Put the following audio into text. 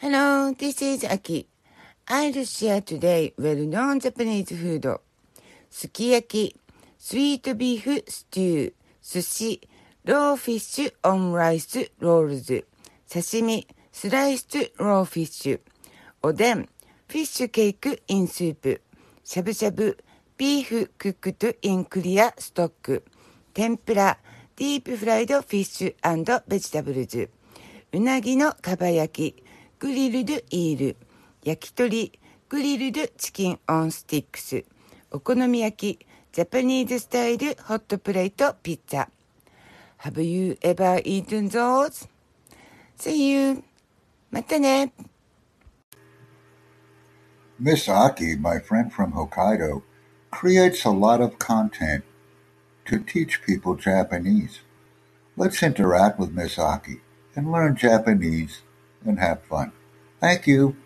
Hello, this is Aki. I'll share today well-known Japanese food. すき焼き、スイートビーフスチュー、寿司、ローフィッシュオンライスロールズ、刺身、スライスローフィッシュ、おでん、フィッシュケークインスープ、しゃぶしゃぶ、ビーフクックトインクリアストック、天ぷら、ディープフライドフィッシュベジタブルズ、うなぎのかば焼き、グリルドイール、焼き鳥、グリルドチキンオンスティックス、お好み焼き、ジャパニーズスタイルホットプレートピッツァ。Have you ever eaten those? See you. またね。Miss Aki, my friend from Hokkaido, creates a lot of content to teach people Japanese. Let's interact with Miss Aki and learn Japanese and have fun. Thank you.